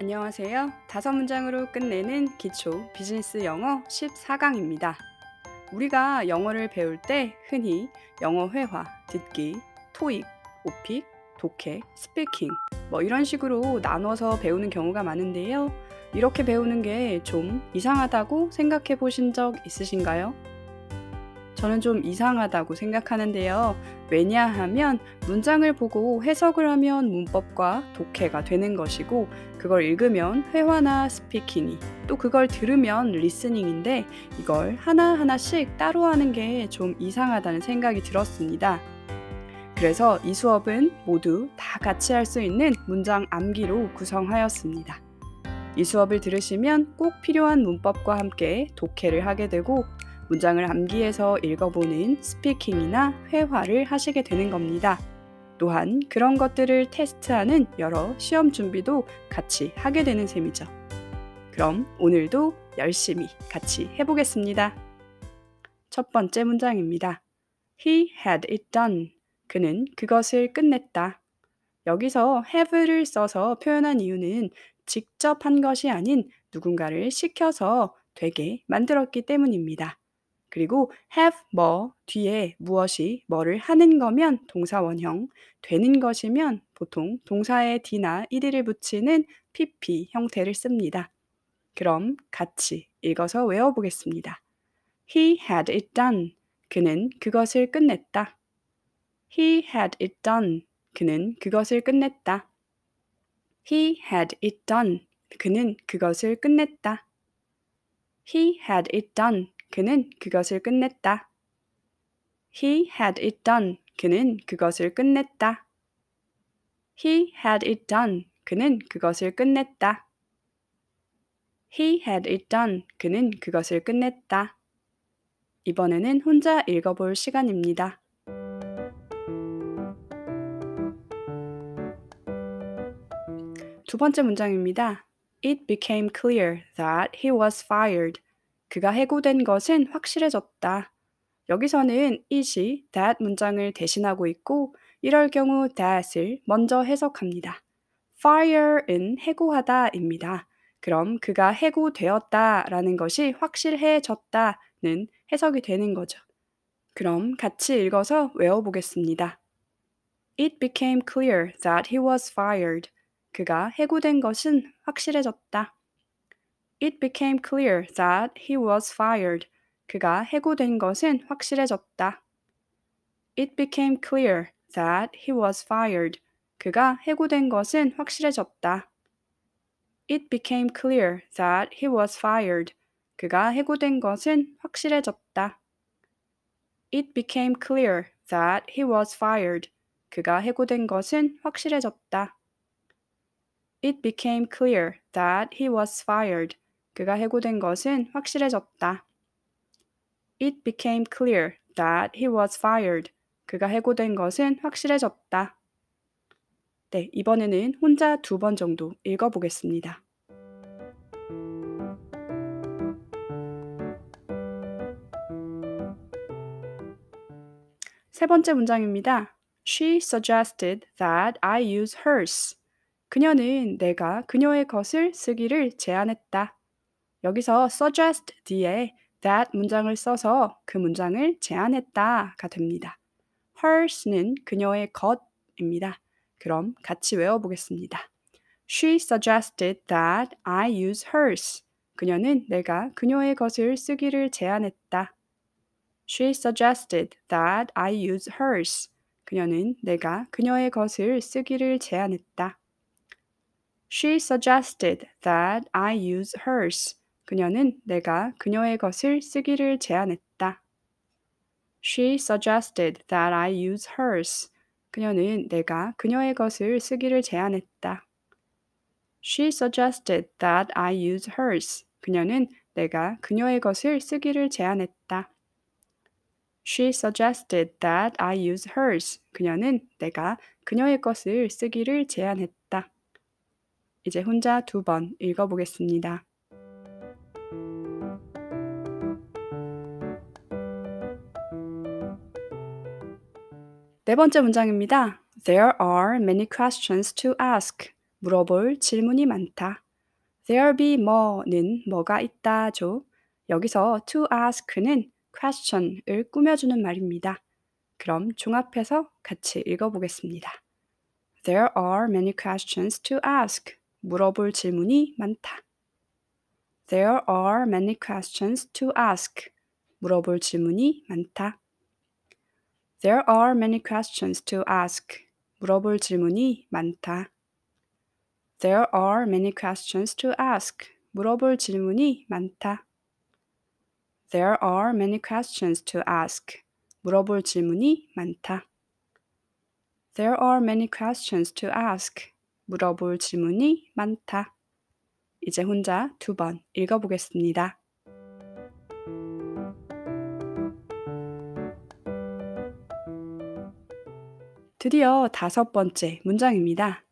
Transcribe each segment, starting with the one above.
안녕하세요. 다섯 문장으로 끝내는 기초 비즈니스 영어 14강입니다. 우리가 영어를 배울 때 흔히 영어 회화, 듣기, 토익, 오픽, 독해, speaking 뭐 이런 식으로 나눠서 배우는 경우가 많은데요. 이렇게 배우는 게 좀 이상하다고 생각해 보신 적 있으신가요? 저는 좀 이상하다고 생각하는데요. 왜냐하면 문장을 보고 해석을 하면 문법과 독해가 되는 것이고 그걸 읽으면 회화나 스피킹이 또 그걸 들으면 리스닝인데 이걸 하나하나씩 따로 하는 게 좀 이상하다는 생각이 들었습니다. 그래서 이 수업은 모두 다 같이 할 수 있는 문장 암기로 구성하였습니다. 이 수업을 들으시면 꼭 필요한 문법과 함께 독해를 하게 되고 문장을 암기해서 읽어보는 스피킹이나 회화를 하시게 되는 겁니다. 또한 그런 것들을 테스트하는 여러 시험 준비도 같이 하게 되는 셈이죠. 그럼 오늘도 열심히 같이 해보겠습니다. 첫 번째 문장입니다. He had it done. 그는 그것을 끝냈다. 여기서 have를 써서 표현한 이유는 직접 한 것이 아닌 누군가를 시켜서 되게 만들었기 때문입니다. 그리고 have 뭐 뒤에 무엇이 뭐를 하는 거면 동사 원형, 되는 것이면 보통 동사에 d나 ed를 붙이는 pp 형태를 씁니다. 그럼 같이 읽어서 외워보겠습니다. He had it done. 그는 그것을 끝냈다. He had it done. 그는 그것을 끝냈다. He had it done. 그는 그것을 끝냈다. He had it done. 그는 그것을 끝냈다. He had it done. 그는 그것을 끝냈다. He had it done. 그는 그것을 끝냈다. He had it done. 그는 그것을 끝냈다. 이번에는 혼자 읽어볼 시간입니다. 두 번째 문장입니다. It became clear that he was fired. 그가 해고된 것은 확실해졌다. 여기서는 it이 that 문장을 대신하고 있고 이럴 경우 that을 먼저 해석합니다. fire은 해고하다입니다. 그럼 그가 해고되었다라는 것이 확실해졌다는 해석이 되는 거죠. 그럼 같이 읽어서 외워보겠습니다. It became clear that he was fired. 그가 해고된 것은 확실해졌다. It became clear that he was fired. 그가 해고된 것은 확실해졌다. It became clear that he was fired. 그가 해고된 것은 확실해졌다. It became clear that he was fired. 그가 해고된 것은 확실해졌다. It became clear that he was fired. 그가 해고된 것은 확실해졌다. It became clear that he was fired. 그가 해고된 것은 확실해졌다. It became clear that he was fired. 그가 해고된 것은 확실해졌다. 네, 이번에는 혼자 두 번 정도 읽어보겠습니다. 세 번째 문장입니다. She suggested that I use hers. 그녀는 내가 그녀의 것을 쓰기를 제안했다. 여기서 suggest 뒤에 that 문장을 써서 그 문장을 제안했다가 됩니다. hers는 그녀의 것입니다. 그럼 같이 외워보겠습니다. She suggested that I use hers. 그녀는 내가 그녀의 것을 쓰기를 제안했다. She suggested that I use hers. 그녀는 내가 그녀의 것을 쓰기를 제안했다. She suggested that I use hers. 그녀는 내가 그녀의 것을 쓰기를 제안했다. She suggested that I use hers. 그녀는 내가 그녀의 것을 쓰기를 제안했다. She suggested that I use hers. 그녀는 내가 그녀의 것을 쓰기를 제안했다. She suggested that I use hers. 그녀는 내가 그녀의 것을 쓰기를 제안했다. 이제 혼자 두 번 읽어보겠습니다. 네 번째 문장입니다. There are many questions to ask. 물어볼 질문이 많다. There be more는 뭐가 있다죠. 여기서 to ask는 question을 꾸며주는 말입니다. 그럼 종합해서 같이 읽어보겠습니다. There are many questions to ask. 물어볼 질문이 많다. There are many questions to ask. 물어볼 질문이 많다. There are many questions to ask. 물어볼 질문이 많다. There are many questions to ask. 물어볼 질문이 많다. There are many questions to ask. 물어볼 질문이 많다. There are many questions to ask. 물어볼 질문이 많다. 이제 혼자 두 번 읽어보겠습니다. 드디어 다섯 번째 문장입니다.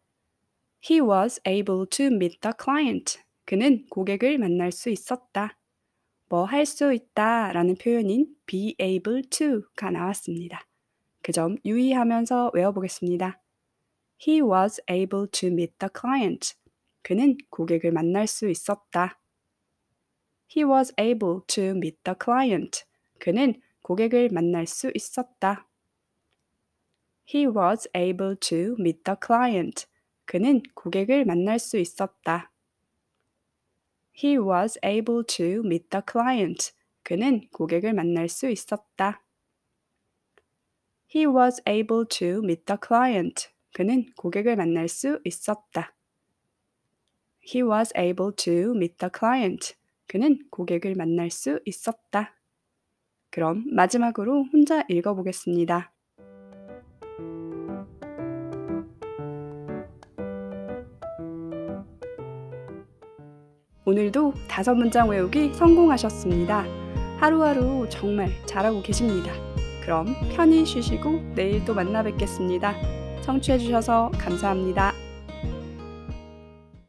He was able to meet the client. 그는 고객을 만날 수 있었다. 뭐 할 수 있다 라는 표현인 be able to가 나왔습니다. 그 점 유의하면서 외워보겠습니다. He was able to meet the client. 그는 고객을 만날 수 있었다. He was able to meet the client. 그는 고객을 만날 수 있었다. He was able to meet the client. 그는 고객을 만날 수 있었다. He was able to meet the client. 그는 고객을 만날 수 있었다. He was able to meet the client. 그는 고객을 만날 수 있었다. He was able to meet the client. 그는 고객을 만날 수 있었다. 그럼 마지막으로 혼자 읽어보겠습니다. 오늘도 다섯 문장 외우기 성공하셨습니다. 하루하루 정말 잘하고 계십니다. 그럼 편히 쉬시고 내일 또 만나 뵙겠습니다. 청취해주셔서 감사합니다.